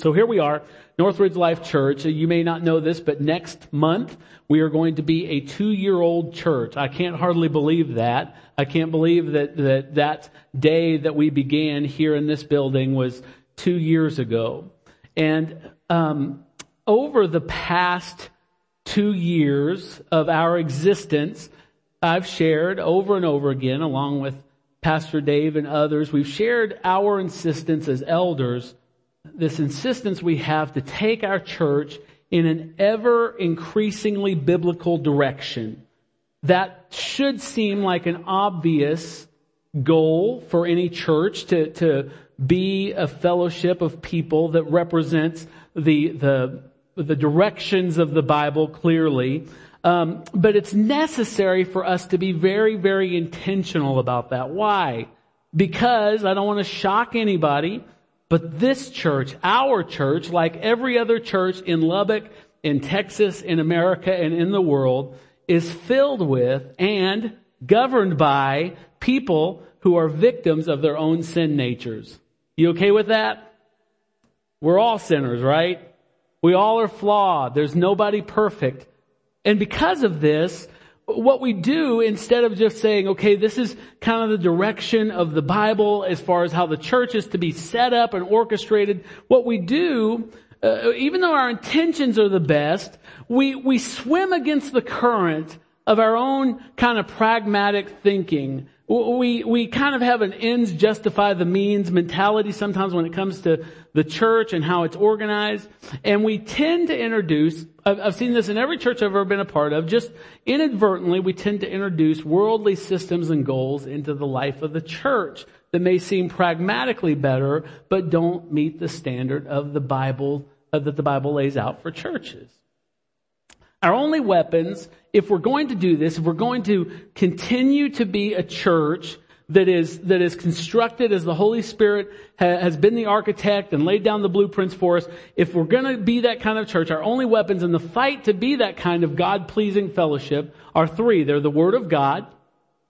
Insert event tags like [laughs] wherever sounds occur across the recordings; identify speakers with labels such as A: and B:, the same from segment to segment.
A: So here we are, Northridge Life Church. You may not know this, but next month we are going to be a two-year-old church. I can't hardly believe that. I can't believe that that, that day that we began here in this building was two years ago. And um, over the past two years of our existence, I've shared over and over again, along with Pastor Dave and others, we've shared our insistence as elders this insistence we have to take our church in an ever increasingly biblical direction. That should seem like an obvious goal for any church to, to be a fellowship of people that represents the, the, the directions of the Bible clearly. Um, but it's necessary for us to be very, very intentional about that. Why? Because I don't want to shock anybody. But this church, our church, like every other church in Lubbock, in Texas, in America, and in the world, is filled with and governed by people who are victims of their own sin natures. You okay with that? We're all sinners, right? We all are flawed. There's nobody perfect. And because of this, what we do instead of just saying, okay, this is kind of the direction of the Bible as far as how the church is to be set up and orchestrated, what we do, uh, even though our intentions are the best, we, we swim against the current of our own kind of pragmatic thinking. We, we kind of have an ends justify the means mentality sometimes when it comes to the church and how it's organized. And we tend to introduce, I've seen this in every church I've ever been a part of, just inadvertently we tend to introduce worldly systems and goals into the life of the church that may seem pragmatically better, but don't meet the standard of the Bible, uh, that the Bible lays out for churches. Our only weapons, if we're going to do this, if we're going to continue to be a church that is, that is constructed as the Holy Spirit ha, has been the architect and laid down the blueprints for us, if we're gonna be that kind of church, our only weapons in the fight to be that kind of God-pleasing fellowship are three. They're the Word of God,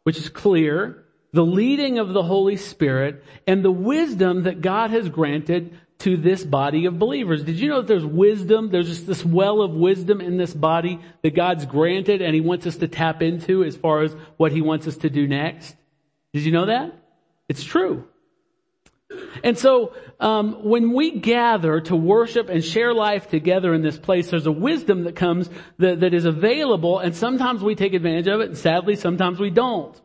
A: which is clear, the leading of the Holy Spirit, and the wisdom that God has granted to this body of believers. Did you know that there's wisdom? There's just this well of wisdom in this body that God's granted and He wants us to tap into as far as what He wants us to do next? Did you know that? It's true. And so, um, when we gather to worship and share life together in this place, there's a wisdom that comes that, that is available, and sometimes we take advantage of it, and sadly, sometimes we don't.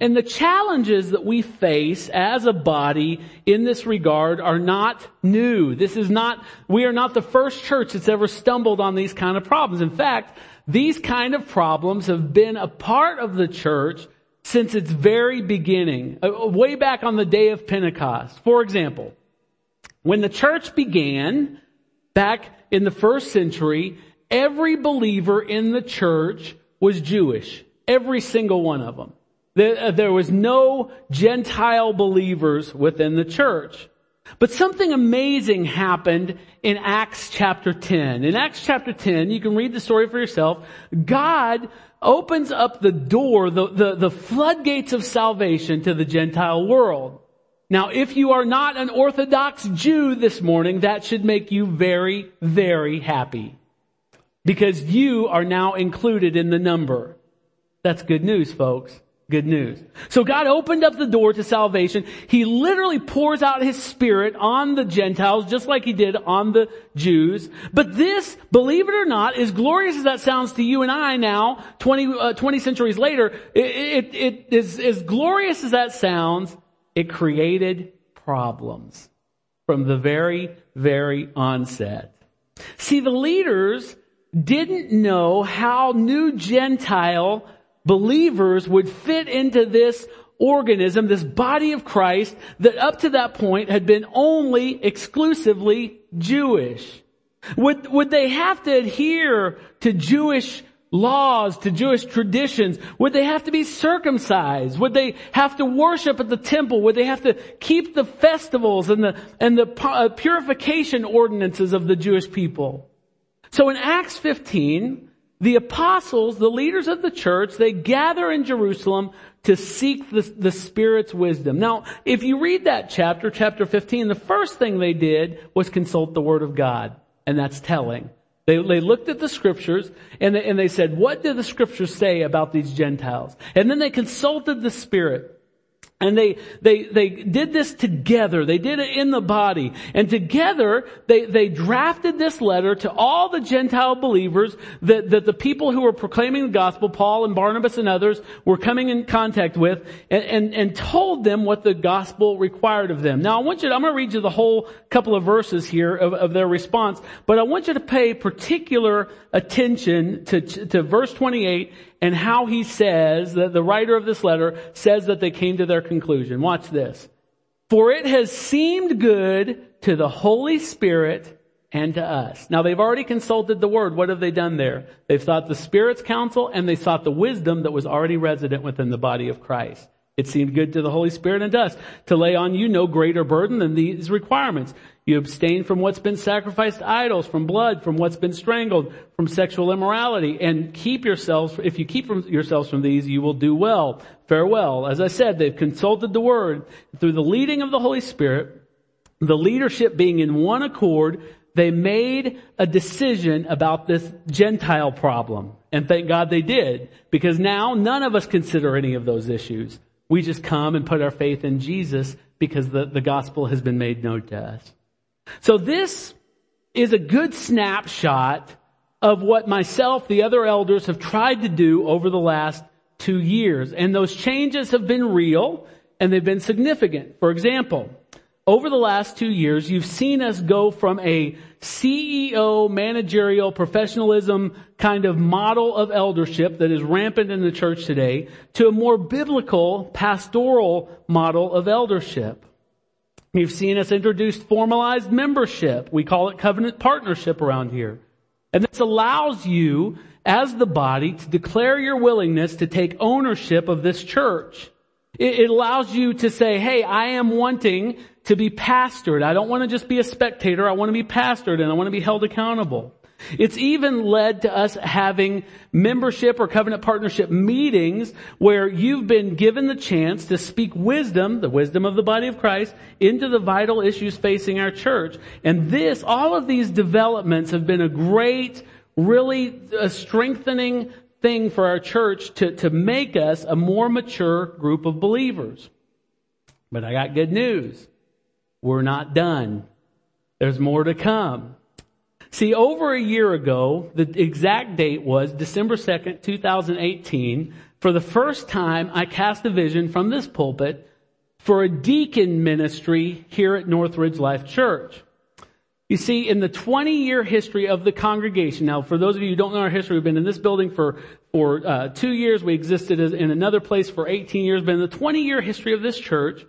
A: And the challenges that we face as a body in this regard are not new. This is not, we are not the first church that's ever stumbled on these kind of problems. In fact, these kind of problems have been a part of the church since its very beginning, uh, way back on the day of Pentecost. For example, when the church began, back in the first century, every believer in the church was Jewish. Every single one of them. Uh, there was no Gentile believers within the church. But something amazing happened in Acts chapter 10. In Acts chapter 10, you can read the story for yourself. God opens up the door, the, the, the floodgates of salvation to the Gentile world. Now, if you are not an Orthodox Jew this morning, that should make you very, very happy. Because you are now included in the number. That's good news, folks. Good news. So God opened up the door to salvation. He literally pours out His Spirit on the Gentiles, just like He did on the Jews. But this, believe it or not, as glorious as that sounds to you and I now, 20, uh, 20 centuries later, it, it, it is as glorious as that sounds, it created problems from the very, very onset. See, the leaders didn't know how new Gentile believers would fit into this organism, this body of Christ that up to that point had been only exclusively Jewish. Would, would they have to adhere to Jewish laws, to Jewish traditions? Would they have to be circumcised? Would they have to worship at the temple? Would they have to keep the festivals and the, and the uh, purification ordinances of the Jewish people? So in Acts 15, the apostles, the leaders of the church, they gather in Jerusalem to seek the, the Spirit's wisdom. Now, if you read that chapter, chapter 15, the first thing they did was consult the Word of God. And that's telling. They, they looked at the scriptures and they, and they said, what do the scriptures say about these Gentiles? And then they consulted the Spirit. And they, they, they did this together. They did it in the body. And together, they, they drafted this letter to all the Gentile believers that, that the people who were proclaiming the gospel, Paul and Barnabas and others, were coming in contact with and, and, and told them what the gospel required of them. Now I want you to, I'm going to read you the whole couple of verses here of, of their response, but I want you to pay particular attention to, to verse 28 and how he says that the writer of this letter says that they came to their conclusion. Watch this. For it has seemed good to the Holy Spirit and to us. Now they've already consulted the word. What have they done there? They've sought the Spirit's counsel and they sought the wisdom that was already resident within the body of Christ. It seemed good to the Holy Spirit and to us to lay on you no greater burden than these requirements. You abstain from what's been sacrificed to idols, from blood, from what's been strangled, from sexual immorality, and keep yourselves, if you keep from yourselves from these, you will do well. Farewell. As I said, they've consulted the word through the leading of the Holy Spirit, the leadership being in one accord, they made a decision about this Gentile problem. And thank God they did, because now none of us consider any of those issues. We just come and put our faith in Jesus because the, the gospel has been made known to us. So this is a good snapshot of what myself, the other elders have tried to do over the last two years. And those changes have been real and they've been significant. For example, over the last two years, you've seen us go from a CEO managerial professionalism kind of model of eldership that is rampant in the church today to a more biblical pastoral model of eldership. You've seen us introduce formalized membership. We call it covenant partnership around here. And this allows you as the body to declare your willingness to take ownership of this church. It, allows you to say, hey, I am wanting to be pastored. I don't want to just be a spectator. I want to be pastored and I want to be held accountable. It's even led to us having membership or covenant partnership meetings where you've been given the chance to speak wisdom, the wisdom of the body of Christ, into the vital issues facing our church. And this, all of these developments have been a great, really a strengthening thing for our church to, to make us a more mature group of believers. But I got good news. We're not done. There's more to come. See, over a year ago, the exact date was December 2nd, 2018. For the first time, I cast a vision from this pulpit for a deacon ministry here at Northridge Life Church. You see, in the 20 year history of the congregation, now for those of you who don't know our history, we've been in this building for, for uh, two years. We existed in another place for 18 years. But in the 20 year history of this church,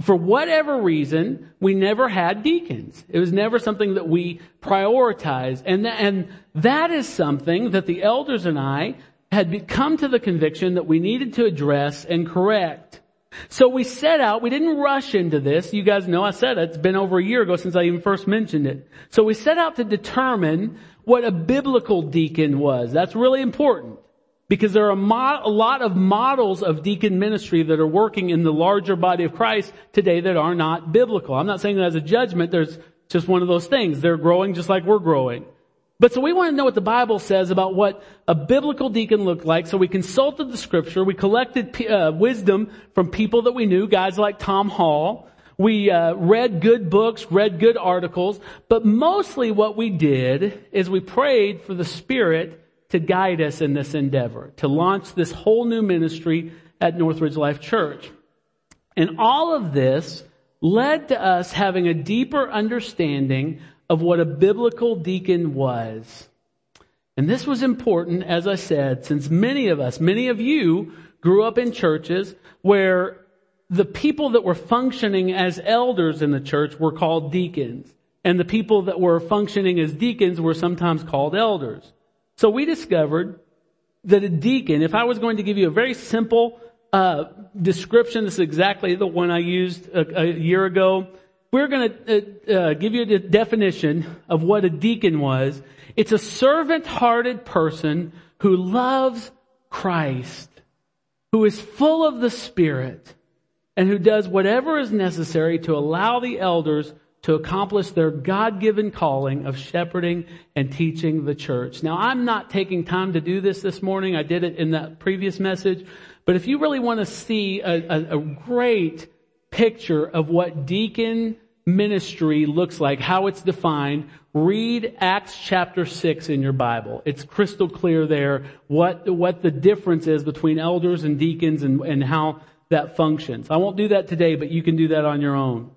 A: for whatever reason, we never had deacons. It was never something that we prioritized. And, th- and that is something that the elders and I had come to the conviction that we needed to address and correct. So we set out, we didn't rush into this. You guys know I said it, it's been over a year ago since I even first mentioned it. So we set out to determine what a biblical deacon was. That's really important. Because there are mo- a lot of models of deacon ministry that are working in the larger body of Christ today that are not biblical. I'm not saying that as a judgment. There's just one of those things. They're growing just like we're growing. But so we want to know what the Bible says about what a biblical deacon looked like. So we consulted the scripture. We collected uh, wisdom from people that we knew, guys like Tom Hall. We uh, read good books, read good articles. But mostly what we did is we prayed for the Spirit to guide us in this endeavor, to launch this whole new ministry at Northridge Life Church. And all of this led to us having a deeper understanding of what a biblical deacon was. And this was important, as I said, since many of us, many of you grew up in churches where the people that were functioning as elders in the church were called deacons. And the people that were functioning as deacons were sometimes called elders. So we discovered that a deacon, if I was going to give you a very simple uh, description, this is exactly the one I used a, a year ago. we're going to uh, uh, give you the definition of what a deacon was. It's a servant-hearted person who loves Christ, who is full of the Spirit, and who does whatever is necessary to allow the elders to accomplish their God-given calling of shepherding and teaching the church. Now, I'm not taking time to do this this morning. I did it in that previous message. But if you really want to see a, a, a great picture of what deacon ministry looks like, how it's defined, read Acts chapter 6 in your Bible. It's crystal clear there what, what the difference is between elders and deacons and, and how that functions. I won't do that today, but you can do that on your own.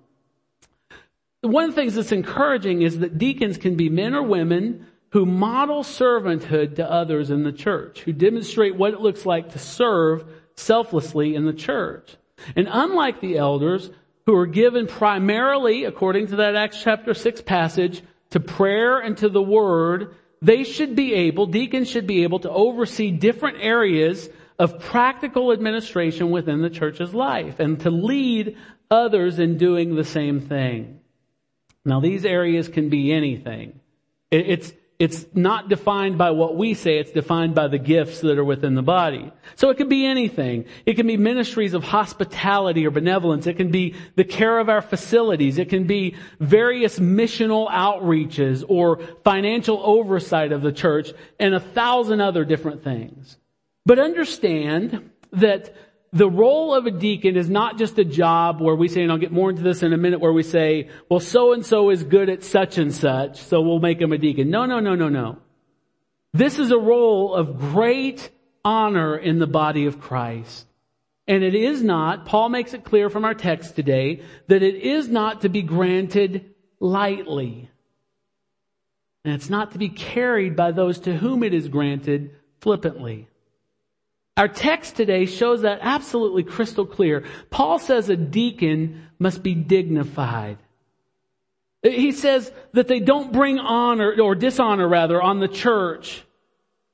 A: One of the things that's encouraging is that deacons can be men or women who model servanthood to others in the church, who demonstrate what it looks like to serve selflessly in the church. And unlike the elders, who are given primarily, according to that Acts chapter 6 passage, to prayer and to the word, they should be able, deacons should be able to oversee different areas of practical administration within the church's life and to lead others in doing the same thing. Now these areas can be anything. It's, it's not defined by what we say, it's defined by the gifts that are within the body. So it can be anything. It can be ministries of hospitality or benevolence. It can be the care of our facilities. It can be various missional outreaches or financial oversight of the church and a thousand other different things. But understand that the role of a deacon is not just a job where we say, and I'll get more into this in a minute, where we say, well, so and so is good at such and such, so we'll make him a deacon. No, no, no, no, no. This is a role of great honor in the body of Christ. And it is not, Paul makes it clear from our text today, that it is not to be granted lightly. And it's not to be carried by those to whom it is granted flippantly. Our text today shows that absolutely crystal clear. Paul says a deacon must be dignified. He says that they don't bring honor or dishonor rather on the church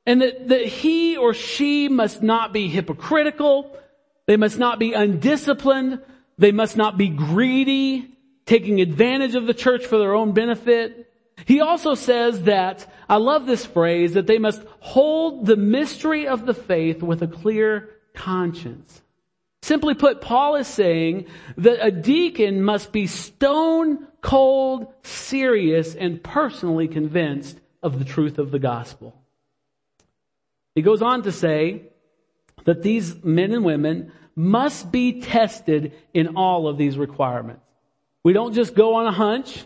A: and that, that he or she must not be hypocritical. They must not be undisciplined. They must not be greedy, taking advantage of the church for their own benefit. He also says that, I love this phrase, that they must hold the mystery of the faith with a clear conscience. Simply put, Paul is saying that a deacon must be stone cold, serious, and personally convinced of the truth of the gospel. He goes on to say that these men and women must be tested in all of these requirements. We don't just go on a hunch.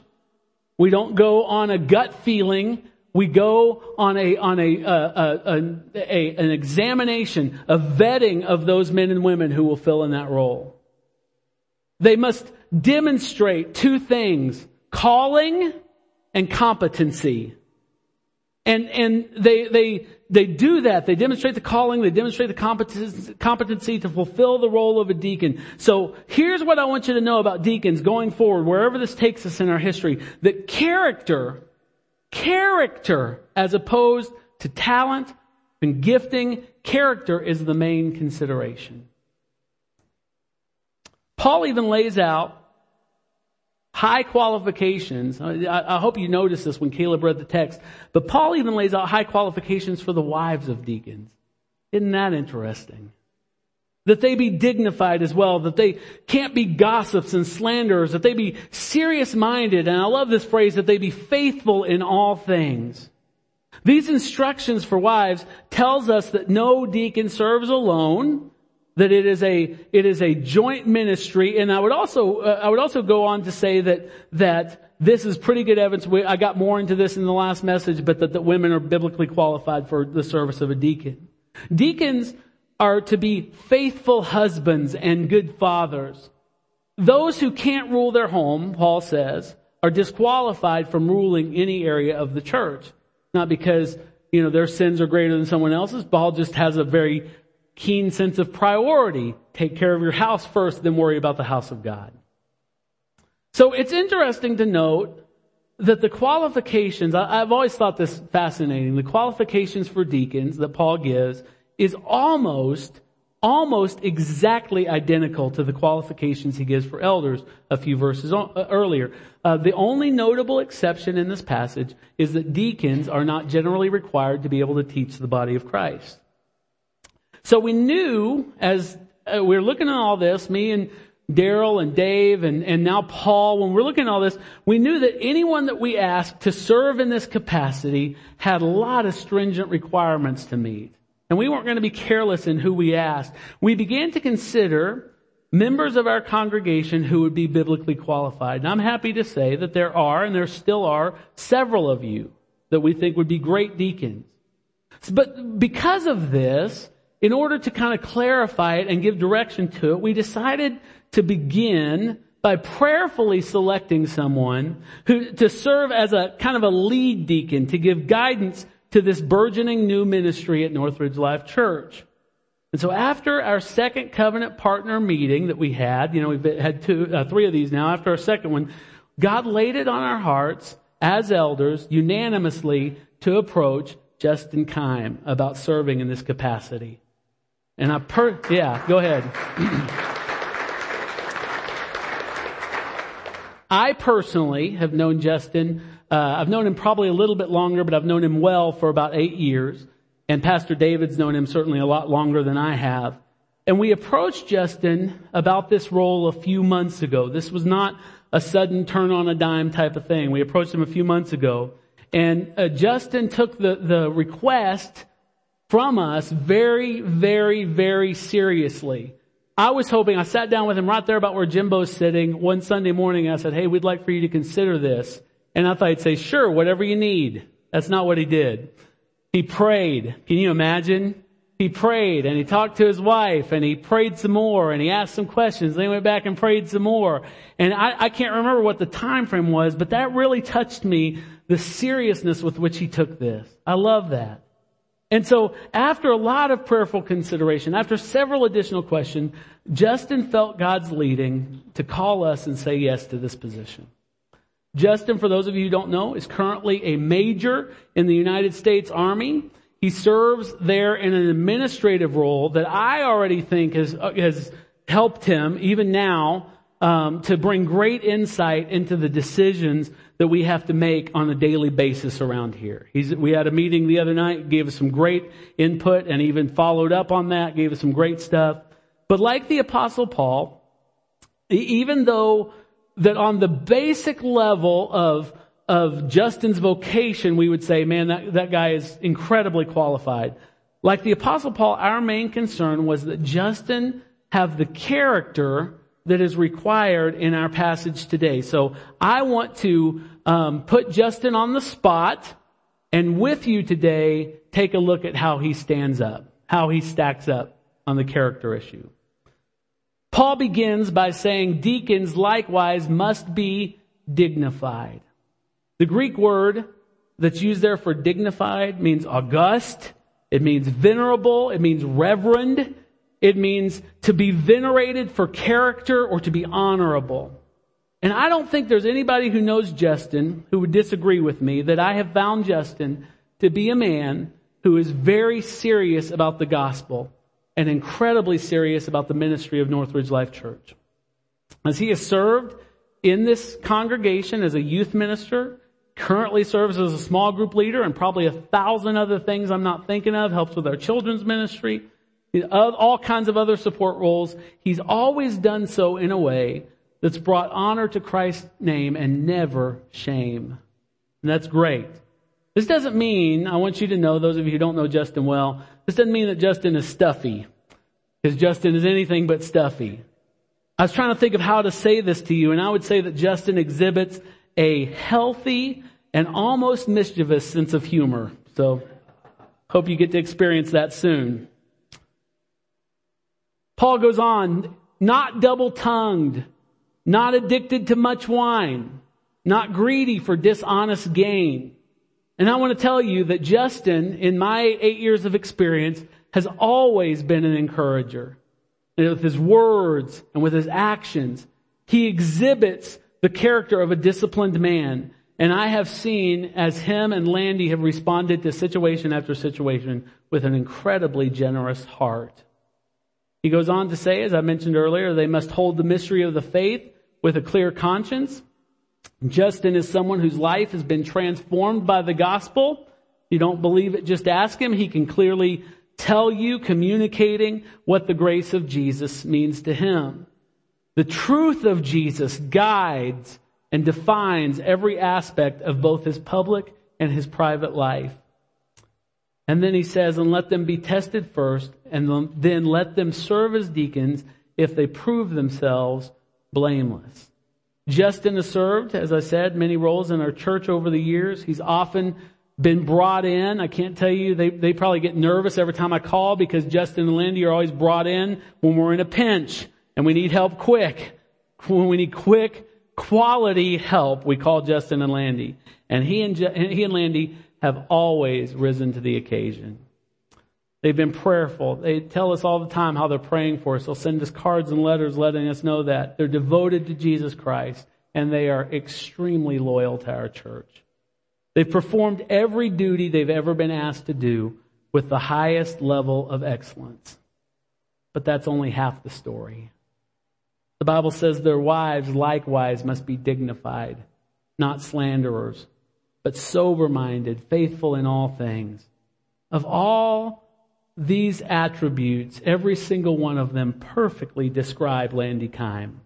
A: We don't go on a gut feeling. We go on a on a, uh, a, a, an examination, a vetting of those men and women who will fill in that role. They must demonstrate two things: calling and competency. And, and they, they, they do that. They demonstrate the calling. They demonstrate the competency to fulfill the role of a deacon. So here's what I want you to know about deacons going forward, wherever this takes us in our history, that character, character, as opposed to talent and gifting, character is the main consideration. Paul even lays out high qualifications. I, I, hope you noticed this when Caleb read the text. But Paul even lays out high qualifications for the wives of deacons. Isn't that interesting? That they be dignified as well, that they can't be gossips and slanderers, that they be serious minded, and I love this phrase, that they be faithful in all things. These instructions for wives tells us that no deacon serves alone, that it is a it is a joint ministry. And i would also uh, i would also go on to say that that this is pretty good evidence. We, i got more into this in the last message but that, that women are biblically qualified for the service of a deacon. Deacons are to be faithful husbands and good fathers. Those who can't rule their home paul says are disqualified from ruling any area of the church. Not because you know their sins are greater than someone else's. Paul just has a very keen sense of priority. Take care of your house first, then worry about the house of God. So it's interesting to note that the qualifications, I've always thought this fascinating, the qualifications for deacons that Paul gives is almost almost exactly identical to the qualifications he gives for elders a few verses uh, earlier. Uh, the only notable exception in this passage is that deacons are not generally required to be able to teach the body of Christ. So we knew as uh, we are looking at all this, me and Daryl and Dave and, and now Paul, when we're looking at all this, we knew that anyone that we asked to serve in this capacity had a lot of stringent requirements to meet. And we weren't going to be careless in who we asked. We began to consider members of our congregation who would be biblically qualified. And I'm happy to say that there are, and there still are, several of you that we think would be great deacons. But because of this, in order to kind of clarify it and give direction to it, we decided to begin by prayerfully selecting someone who, to serve as a kind of a lead deacon, to give guidance to this burgeoning new ministry at Northridge Life Church. And so after our second covenant partner meeting that we had, you know, we've had two, uh, three of these now, after our second one, God laid it on our hearts as elders unanimously to approach Justin Kime about serving in this capacity. And I per, yeah, go ahead. [clears throat] I personally have known Justin uh, I've known him probably a little bit longer, but I've known him well for about eight years. And Pastor David's known him certainly a lot longer than I have. And we approached Justin about this role a few months ago. This was not a sudden turn on a dime type of thing. We approached him a few months ago. And uh, Justin took the, the request from us very, very, very seriously. I was hoping, I sat down with him right there about where Jimbo's sitting one Sunday morning. I said, hey, we'd like for you to consider this. And I thought he'd say, sure, whatever you need. That's not what he did. He prayed. Can you imagine? He prayed and he talked to his wife and he prayed some more and he asked some questions. Then he went back and prayed some more. And I, I can't remember what the time frame was, but that really touched me, the seriousness with which he took this. I love that. And so after a lot of prayerful consideration, after several additional questions, Justin felt God's leading to call us and say yes to this position. Justin, for those of you who don't know, is currently a major in the United States Army. He serves there in an administrative role that I already think has, uh, has helped him, even now, um, to bring great insight into the decisions that we have to make on a daily basis around here. He's, we had a meeting the other night, gave us some great input, and even followed up on that, gave us some great stuff. But like the Apostle Paul, even though that on the basic level of, of Justin's vocation, we would say, man, that, that guy is incredibly qualified. Like the apostle Paul, our main concern was that Justin have the character that is required in our passage today. So I want to um, put Justin on the spot and with you today, take a look at how he stands up, how he stacks up on the character issue. Paul begins by saying deacons likewise must be dignified. The Greek word that's used there for dignified means august. It means venerable. It means reverend. It means to be venerated for character or to be honorable. And I don't think there's anybody who knows Justin who would disagree with me that I have found Justin to be a man who is very serious about the gospel and incredibly serious about the ministry of Northridge Life Church. As he has served in this congregation as a youth minister, currently serves as a small group leader and probably a thousand other things I'm not thinking of, helps with our children's ministry, all kinds of other support roles. He's always done so in a way that's brought honor to Christ's name and never shame. And that's great. This doesn't mean, I want you to know, those of you who don't know Justin well, this doesn't mean that Justin is stuffy. Because Justin is anything but stuffy. I was trying to think of how to say this to you, and I would say that Justin exhibits a healthy and almost mischievous sense of humor. So, hope you get to experience that soon. Paul goes on, not double tongued, not addicted to much wine, not greedy for dishonest gain and I want to tell you that Justin, in my eight years of experience, has always been an encourager. And with his words and with his actions, he exhibits the character of a disciplined man. And I have seen as him and Landi have responded to situation after situation with an incredibly generous heart. He goes on to say, as I mentioned earlier, they must hold the mystery of the faith with a clear conscience. Justin is someone whose life has been transformed by the gospel. If You don't believe it, just ask him. He can clearly tell you, communicating what the grace of Jesus means to him. The truth of Jesus guides and defines every aspect of both his public and his private life. And then he says, and let them be tested first, and then let them serve as deacons if they prove themselves blameless. Justin has served, as I said, many roles in our church over the years. He's often been brought in. I can't tell you, they, they probably get nervous every time I call because Justin and Lindy are always brought in when we're in a pinch and we need help quick. When we need quick, quality help, we call Justin and Landi. And he and, he and Landi have always risen to the occasion. They've been prayerful. They tell us all the time how they're praying for us. They'll send us cards and letters letting us know that. They're devoted to Jesus Christ and they are extremely loyal to our church. They've performed every duty they've ever been asked to do with the highest level of excellence. But that's only half the story. The Bible says their wives likewise must be dignified, not slanderers, but sober minded, faithful in all things. Of all these attributes, every single one of them perfectly describe Landi Kime.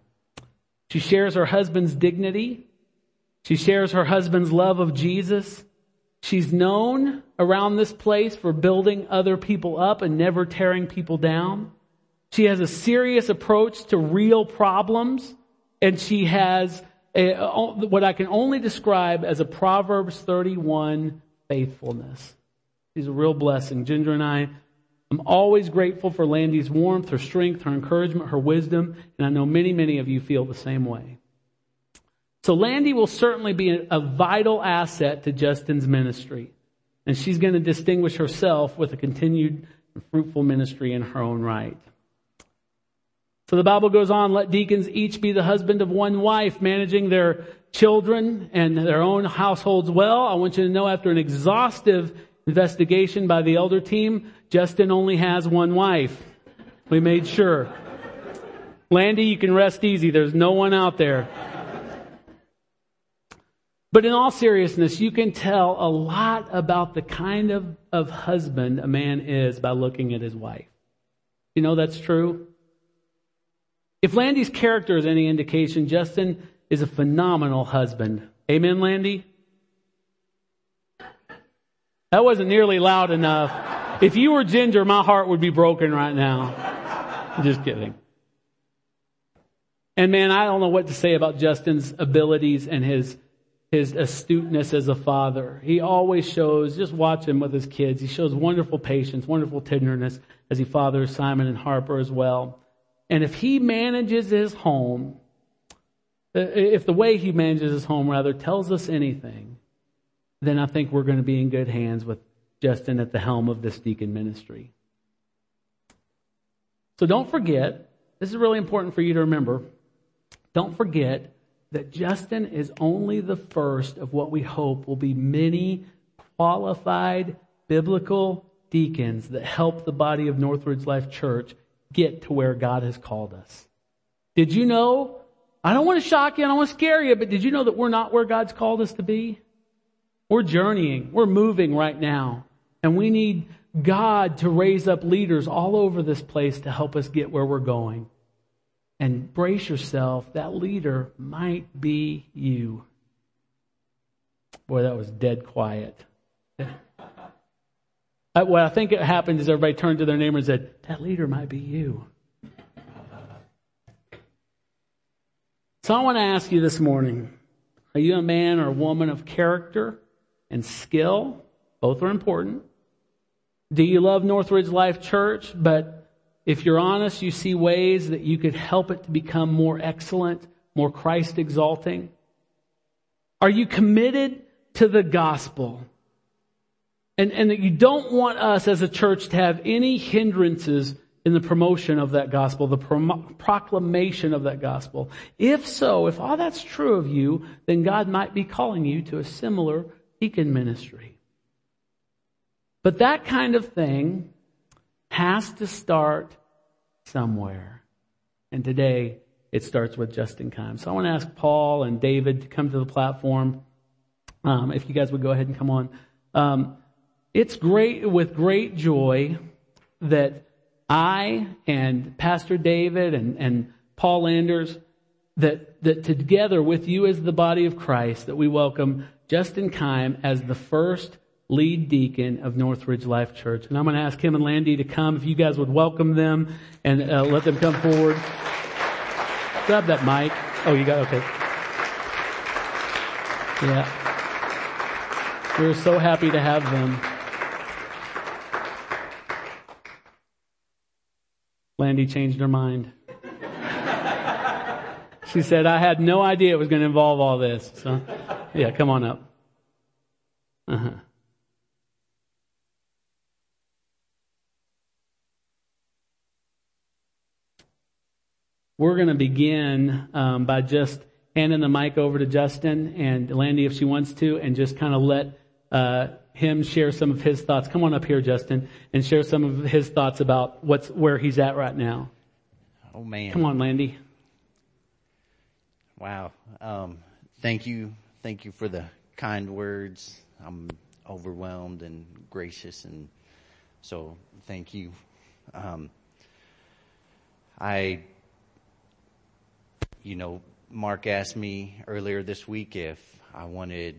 A: She shares her husband's dignity. She shares her husband's love of Jesus. She's known around this place for building other people up and never tearing people down. She has a serious approach to real problems and she has Eh, a, what I can only describe as a Proverbs 31 faithfulness. She's a real blessing. Ginger and I, I'm always grateful for Landi's warmth, her strength, her encouragement, her wisdom, and I know many, many of you feel the same way. So Landi will certainly be a vital asset to Justin's ministry. And she's going to distinguish herself with a continued fruitful ministry in her own right. So the Bible goes on, let deacons each be the husband of one wife, managing their children and their own households well. I want you to know after an exhaustive investigation by the elder team, Justin only has one wife. We made sure. Landi, you can rest easy. There's no one out there. But in all seriousness, you can tell a lot about the kind of, of husband a man is by looking at his wife. You know that's true? If Landi's character is any indication, Justin is a phenomenal husband. Amen, Landi? That wasn't nearly loud enough. If you were Ginger, my heart would be broken right now. Just kidding. And man, I don't know what to say about Justin's abilities and his his astuteness as a father. He always shows, just watch him with his kids. He shows wonderful patience, wonderful tenderness as he fathers Simon and Harper as well. And if he manages his home, uh, if the way he manages his home rather tells us anything, then I think we're going to be in good hands with Justin at the helm of this deacon ministry. So don't forget, this is really important for you to remember. Don't forget that Justin is only the first of what we hope will be many qualified biblical deacons that help the body of Northridge Life Church get to where God has called us. Did you know? I don't want to shock you, I don't want to scare you, but did you know that we're not where God's called us to be? We're journeying, we're moving right now, and we need God to raise up leaders all over this place to help us get where we're going. And brace yourself, that leader might be you. Boy, that was dead quiet. [laughs] Uh, what I think it happened is everybody turned to their neighbor and said, That leader might be you. So I want to ask you this morning Are you a man or a woman of character and skill? Both are important. Do you love Northridge Life Church? But if you're honest, you see ways that you could help it to become more excellent, more Christ exalting? Are you committed to the gospel? And, and that you don't want us as a church to have any hindrances in the promotion of that gospel, the pro- proclamation of that gospel. If so, if all that's true of you, then God might be calling you to a similar deacon ministry. But that kind of thing has to start somewhere. And today, it starts with Justin Kime. So I want to ask Paul and David to come to the platform. Um, if you guys would go ahead and come on. Um, it's great, with great joy that I and Pastor David and, and Paul Landers, that, that together with you as the body of Christ, that we welcome Justin Kime as the first lead deacon of Northridge Life Church. And I'm going to ask him and Landi to come. If you guys would welcome them and uh, let them come forward. Grab that mic. Oh, you got, okay. Yeah. We're so happy to have them. Landi changed her mind. she said, I had no idea it was going to involve all this. So, yeah, come on up. Uh-huh. We're going to begin um, by just handing the mic over to Justin and Landi if she wants to, and just kind of let uh, him share some of his thoughts. Come on up here, Justin, and share some of his thoughts about what's where he's at right now.
B: Oh man!
A: Come on, Landi.
B: Wow. Um, thank you, thank you for the kind words. I'm overwhelmed and gracious, and so thank you. Um, I you know, Marc asked me earlier this week if I wanted,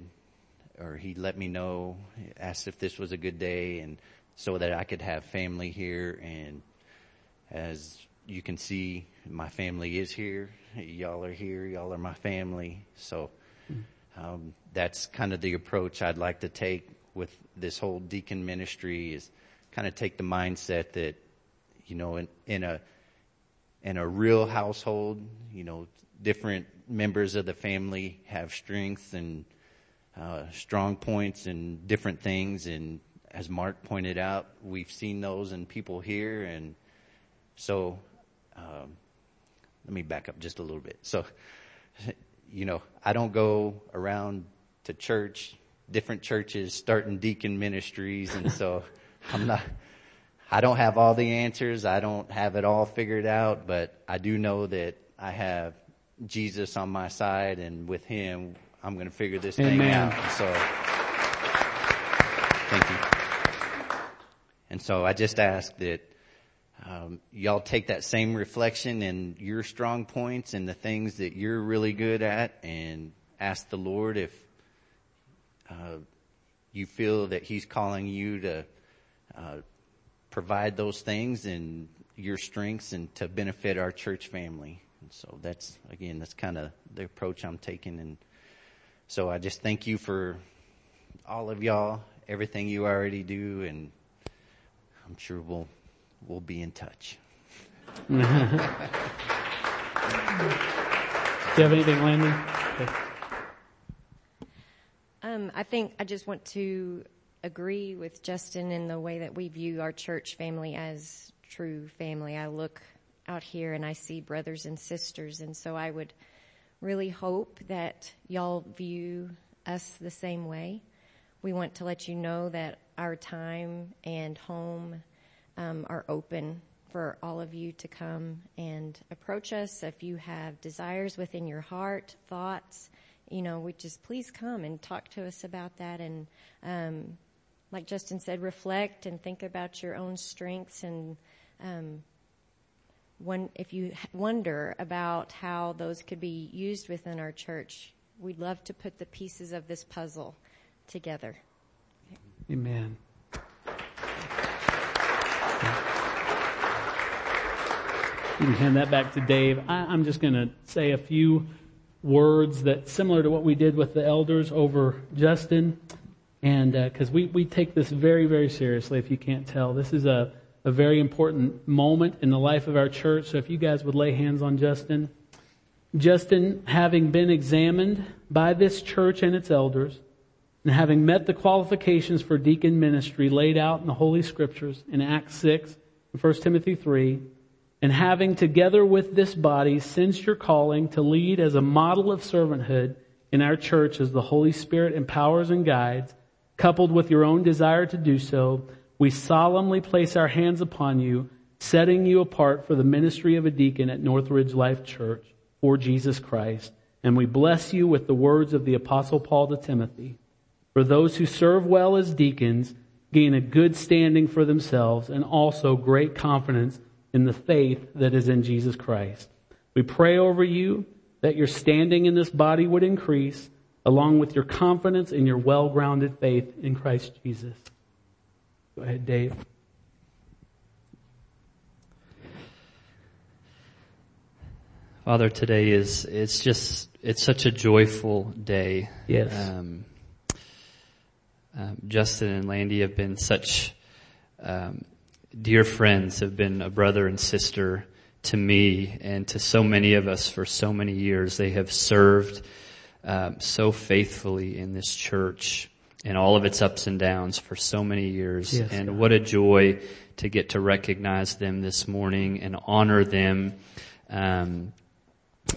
B: or he let me know, asked if this was a good day and so that I could have family here. And as you can see, my family is here. Y'all are here. Y'all are my family. So, um, that's kind of the approach I'd like to take with this whole deacon ministry is kind of take the mindset that, you know, in, in a, in a real household, you know, different members of the family have strengths and uh, strong points and different things. And as Marc pointed out, we've seen those in people here. And so, um, let me back up just a little bit. So, [laughs] you know, I don't go around to church, different churches, starting deacon ministries. And so [laughs] I'm not, I don't have all the answers. I don't have it all figured out, but I do know that I have Jesus on my side and with him, I'm going to figure this Amen. thing out. So, thank you. And so I just ask that um, y'all take that same reflection and your strong points and the things that you're really good at and ask the Lord if uh, you feel that He's calling you to uh, provide those things and your strengths and to benefit our church family. And so that's, again, that's kind of the approach I'm taking. And so I just thank you for all of y'all, everything you already do, and I'm sure we'll, we'll be in touch. [laughs]
A: do you have anything, Landon?
C: Um, I think I just want to agree with Justin in the way that we view our church family as true family. I look out here and I see brothers and sisters, and so I would really hope that y'all view us the same way. We want to let you know that our time and home um, are open for all of you to come and approach us. If you have desires within your heart, thoughts, you know, we just please come and talk to us about that and um, like Justin said, reflect and think about your own strengths and um, when, if you wonder about how those could be used within our church, we'd love to put the pieces of this puzzle together.
A: Amen. You can hand that back to Dave. I, am just going to say a few words that similar to what we did with the elders over Justin. And because uh, we, we take this very, very seriously, if you can't tell. This is a, a very important moment in the life of our church. So if you guys would lay hands on Justin. Justin, having been examined by this church and its elders, and having met the qualifications for deacon ministry laid out in the Holy Scriptures in Acts 6 and 1 Timothy 3, and having together with this body sensed your calling to lead as a model of servanthood in our church as the Holy Spirit empowers and guides, coupled with your own desire to do so, we solemnly place our hands upon you setting you apart for the ministry of a deacon at Northridge Life Church for Jesus Christ. And we bless you with the words of the apostle Paul to Timothy. For those who serve well as deacons gain a good standing for themselves and also great confidence in the faith that is in Jesus Christ. We pray over you that your standing in this body would increase along with your confidence in your well-grounded faith in Christ Jesus. Go ahead, Dave.
D: Father, today is, it's just, it's such a joyful day.
A: Yes.
D: Um, um, Justin and Landi have been such, um, dear friends, have been a brother and sister to me and to so many of us for so many years. They have served, um, so faithfully in this church and all of its ups and downs for so many years.
A: Yes,
D: and
A: God.
D: what a joy to get to recognize them this morning and honor them. Um,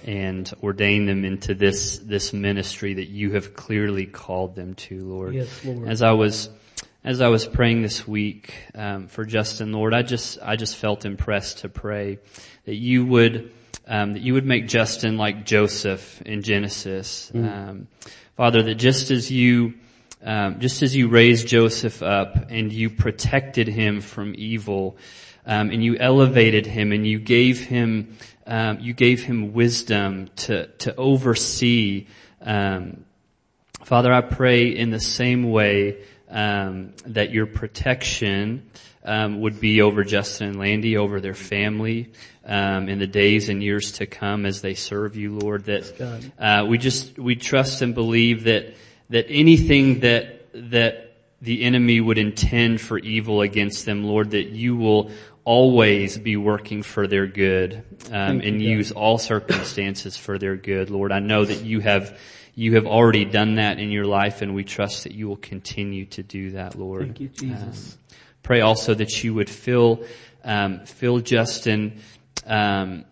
D: and ordain them into this this ministry that you have clearly called them to, Lord.
A: Yes, Lord.
D: As I was as I was praying this week um, for Justin, Lord, I just I just felt impressed to pray that you would um, that you would make Justin like Joseph in Genesis, um, Father. That just as you um, just as you raised Joseph up and you protected him from evil, um, and you elevated him and you gave him um, you gave him wisdom to to oversee. Um, Father, I pray in the same way um, that your protection um, would be over Justin and Landi, over their family, um, in the days and years to come as they serve you, Lord. That uh, we just we trust and believe that that anything that that the enemy would intend for evil against them, Lord, that you will always be working for their good um,
A: Thank you,
D: and use all circumstances for their good, Lord. I know that you have you have already done that in your life, and we trust that you will continue to do that, Lord.
A: Thank you, Jesus.
D: Um, pray also that you would fill um, fill Justin um,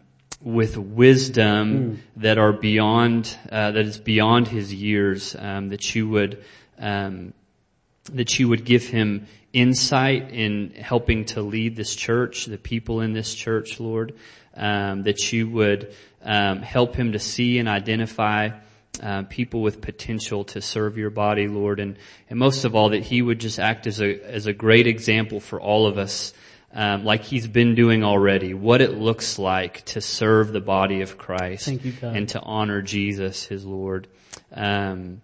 D: with wisdom that are beyond uh, that is beyond his years. Um, that you would um, that you would give him insight in helping to lead this church, the people in this church, Lord. Um, that you would um, help him to see and identify uh, people with potential to serve your body, Lord, and and most of all that he would just act as a as a great example for all of us. Um, like he's been doing already, what it looks like to serve the body of Christ
A: you,
D: and to honor Jesus, his Lord. Um,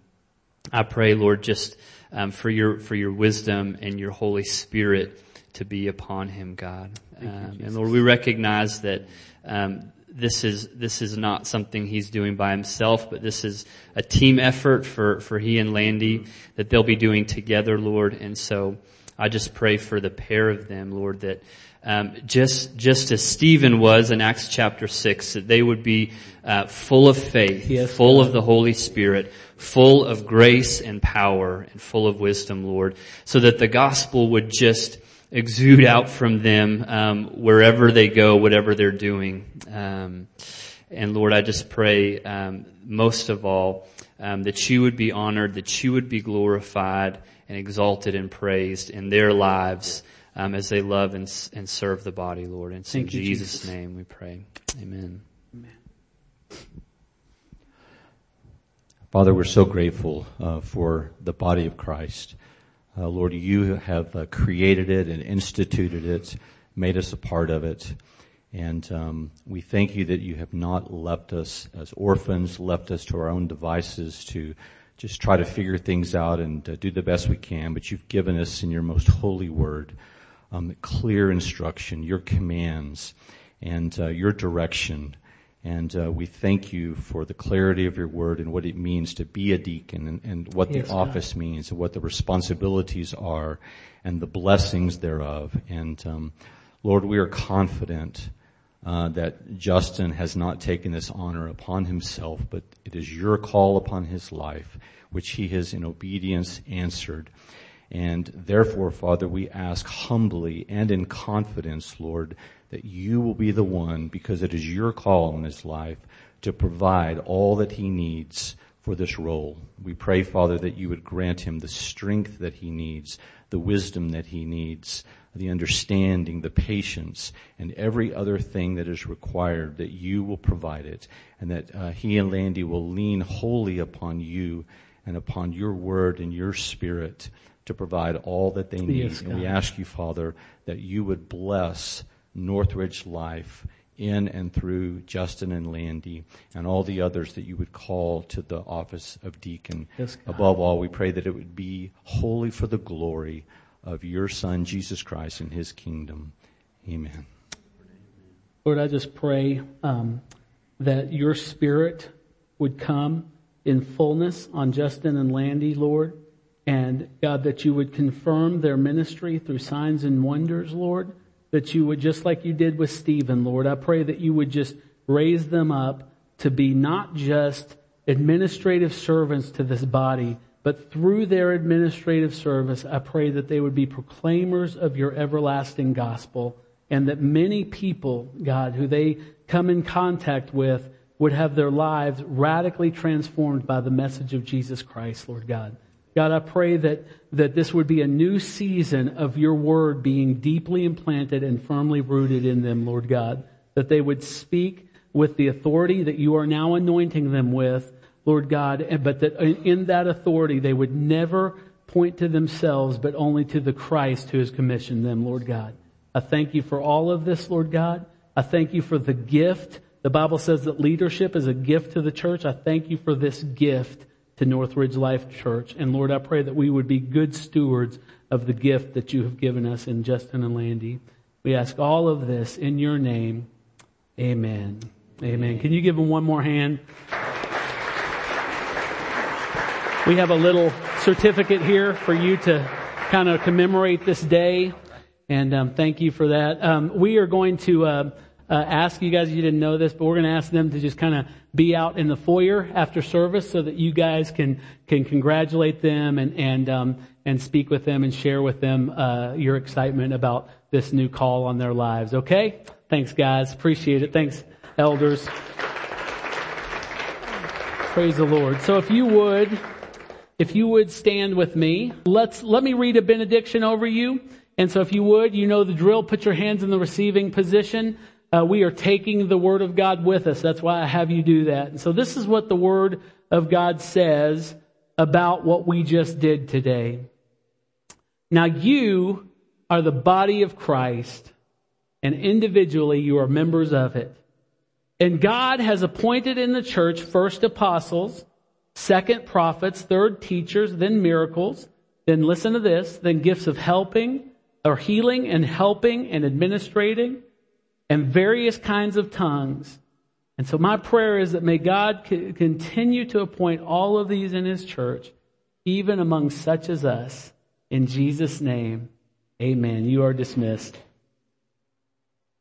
D: I pray, Lord, just um, for your for your wisdom and your Holy Spirit to be upon him, God. Um, and Lord, we recognize that um, this is this is not something he's doing by himself, but this is a team effort for for he and Landi that they'll be doing together, Lord. And so I just pray for the pair of them, Lord, that um, just just as Stephen was in Acts chapter six, that they would be uh, full of faith,
A: Yes,
D: full
A: God.
D: of the Holy Spirit, full of grace and power, and full of wisdom, Lord, so that the gospel would just exude out from them um, wherever they go, whatever they're doing. Um, and Lord, I just pray um, most of all um, that you would be honored, that you would be glorified and exalted and praised in their lives um, as they love and, and serve the body, Lord. And so in
A: you,
D: Jesus',
A: Jesus.
D: name we pray. Amen.
E: Father, we're so grateful uh, for the body of Christ. Uh, Lord, you have uh, created it and instituted it, made us a part of it. And um, we thank you that you have not left us as orphans, left us to our own devices to just try to figure things out and uh, do the best we can, but you've given us in your most holy word um, clear instruction, your commands, and uh, your direction. And uh, we thank you for the clarity of your word and what it means to be a deacon and, and what
A: Yes,
E: the
A: God.
E: office means and what the responsibilities are and the blessings thereof. And um, Lord, we are confident uh, that Justin has not taken this honor upon himself, but it is your call upon his life, which he has in obedience answered. And therefore, Father, we ask humbly and in confidence, Lord, that you will be the one, because it is your call in his life, to provide all that he needs for this role. We pray, Father, that you would grant him the strength that he needs, the wisdom that he needs, the understanding, the patience, and every other thing that is required, that you will provide it, and that uh, he and Landi will lean wholly upon you and upon your word and your spirit to provide all that they need.
A: Yes,
E: and we ask you, Father, that you would bless North Ridge Life in and through Justin and Landi and all the others that you would call to the office of deacon.
A: Yes,
E: Above all, we pray that it would be wholly for the glory of your Son, Jesus Christ, and his kingdom. Amen.
A: Lord, I just pray um, that your spirit would come in fullness on Justin and Landi, Lord. And God, that you would confirm their ministry through signs and wonders, Lord. That you would, just like you did with Stephen, Lord, I pray that you would just raise them up to be not just administrative servants to this body, but through their administrative service, I pray that they would be proclaimers of your everlasting gospel and that many people, God, who they come in contact with would have their lives radically transformed by the message of Jesus Christ, Lord God. God, I pray that, that this would be a new season of your word being deeply implanted and firmly rooted in them, Lord God. That they would speak with the authority that you are now anointing them with, Lord God, but that in that authority they would never point to themselves, but only to the Christ who has commissioned them, Lord God. I thank you for all of this, Lord God. I thank you for the gift. The Bible says that leadership is a gift to the church. I thank you for this gift to North Ridge Life Church. And Lord, I pray that we would be good stewards of the gift that you have given us in Justin and Landi. We ask all of this in your name. Amen. Amen. Can you give them one more hand? We have a little certificate here for you to kind of commemorate this day. And um, thank you for that. Um, we are going to uh, uh, ask you guys, you didn't know this, but we're going to ask them to just kind of be out in the foyer after service so that you guys can, can congratulate them and, and, um, and speak with them and share with them uh, your excitement about this new call on their lives. Okay? Thanks, guys. Appreciate it. Thanks, elders. Praise the Lord. So if you would, if you would stand with me, let's, let me read a benediction over you. And so if you would, you know the drill, put your hands in the receiving position. Uh, we are taking the Word of God with us. That's why I have you do that. And so this is what the Word of God says about what we just did today. Now you are the body of Christ and individually you are members of it. And God has appointed in the church first apostles, second prophets, third teachers, then miracles, then listen to this, then gifts of helping or healing and helping and administrating and various kinds of tongues. And so my prayer is that may God continue to appoint all of these in his church, even among such as us. In Jesus' name, amen. You are dismissed.